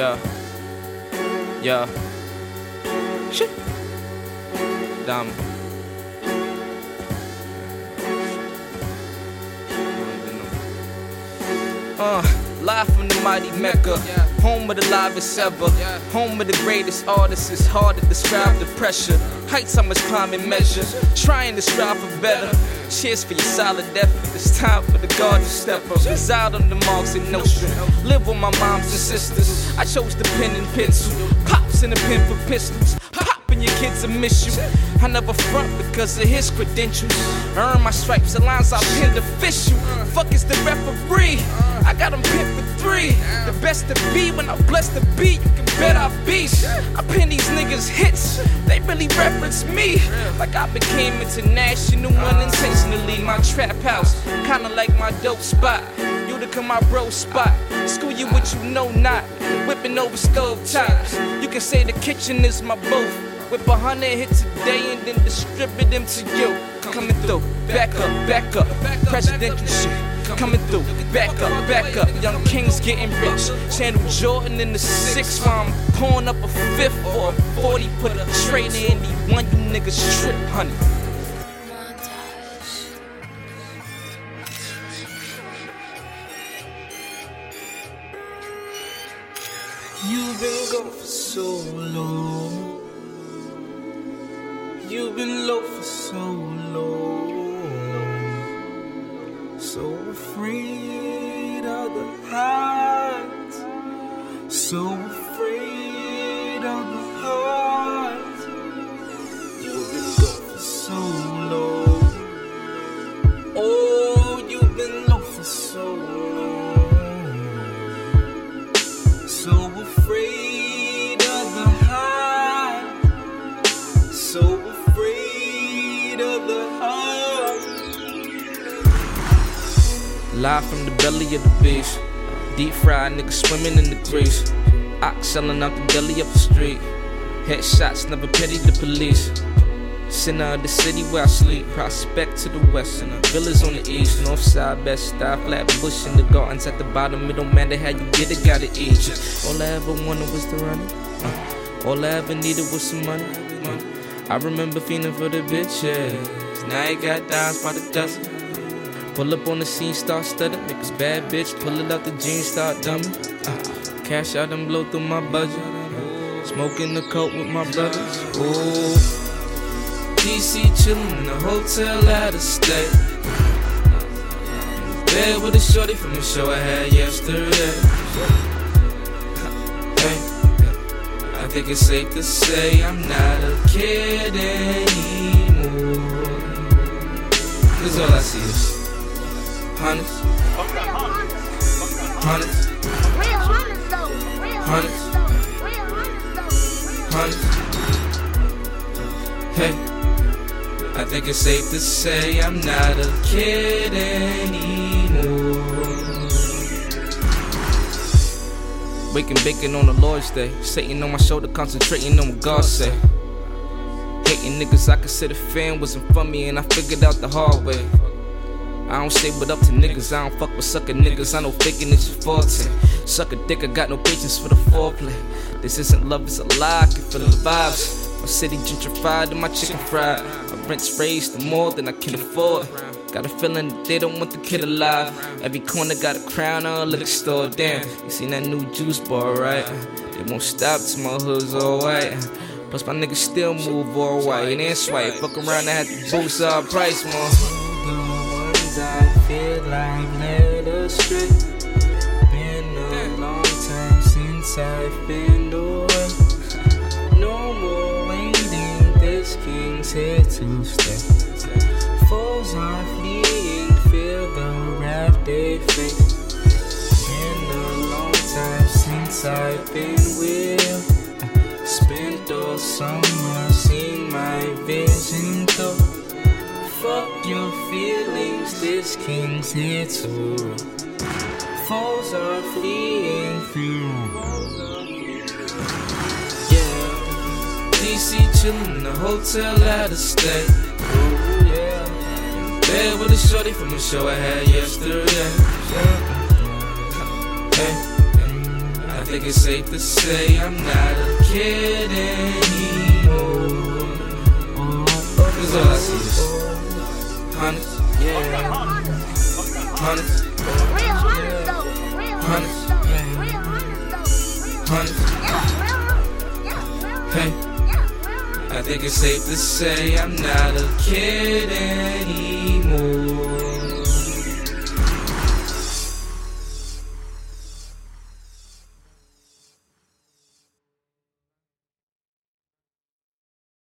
Yeah. Yeah. Shit. Diamond. Uh, live from the mighty Mecca, home of the livest ever, home of the greatest artists. It's hard to describe the pressure. Heights I must climb and measure, trying to strive for better. Cheers for your solid effort. It's time for the God to step up. Reside on the marks and Nostrand. Live with my moms and sisters. I chose the pen and pencil. Pops in the pen for pistols. Popping your kids will miss you. I never front because of his credentials. Earn my stripes, the lines I pinned official. Fuck is the referee. I got him pinned for three. The best to be when I bless the beat. You can bet I beast. I pin these niggas hits. They really reference me. Like I became international unintentionally. My trap house, kinda like my dope spot. You Utica, my bro spot. School you what you know not. Whipping over stove tops. You can say the kitchen is my booth. Whip a hundred hits a day and then distribute them to you. Coming through, back up, back up. Presidential shit. Coming through, back up, back up. Young kings getting rich. Channel Jordan in the six while I'm pouring up a fifth or a 40. Put a trader in the one you niggas trip, honey. You've been gone for so long. You've been low for so long. So afraid of the heights. So afraid of the heights. You've been gone for so long. Oh, you've been low for so long. So Live from the belly of the beast. Deep fried niggas swimming in the grease. Ox selling out the deli up the street. Headshots never pity the police. Center of the city where I sleep. Prospect to the west and the villas on the east. North side, best style, flat bush in the gardens at the bottom. It don't matter how you get it, gotta eat. All I ever wanted was the run. Uh, all I ever needed was some money. Uh, I remember feeling for the bitches. Now I got dimes by the dozen. Pull up on the scene, start stuttering. Niggas bad bitch, pull it out the jeans, start dumbing. Uh, cash out and blow through my budget. Smoking the coke with my brothers. Ooh. DC chillin' in the hotel out of state. Bed with a shorty from the show I had yesterday. Hey, I think it's safe to say I'm not a kid anymore. Cause all I see is hundreds, hundreds, Real hunters. Real Hunters. hunters. Real hunters. Hey, I think it's safe to say I'm not a kid anymore. Waking bacon on the Lord's Day, Satan on my shoulder, concentrating on what God say. Hating niggas I consider fan wasn't for me, and I figured out the hard way. I don't say what up to niggas, I don't fuck with sucker niggas, I know faking is your forte. Eh? Sucker dick, I got no patience for the foreplay. This isn't love, it's a lie, I can feel the vibes. My city gentrified and my chicken fried. My rent's raised more than I can afford. Got a feeling that they don't want the kid alive. Every corner got a crown on liquor store. Damn, you seen that new juice bar, right? It won't stop till my hood's all white. Plus my niggas still move all white and swipe. Fuck around, I had to boost our price more. Like led astray. Been a long time since I've been away. No more waiting, this king's here to stay. Foes are fleeing, feel the wrath they face. Been a long time since I've been with. Spent all summer your feelings, this king's here to rule. Foes are fleeing. Yeah, DC chillin' in the hotel out of state. ooh, yeah. Bed with a shorty from the show I had yesterday. Yeah. Hey, I think it's safe to say I'm not a kid anymore. Cause all I see is hundreds, hunters. hundreds, Real hunters though. Real hunters though. Real hunters though. hundreds. Yeah, real hunters. Yeah, real hunters. Hey, Yeah. I think it's safe to say I'm not a kid anymore.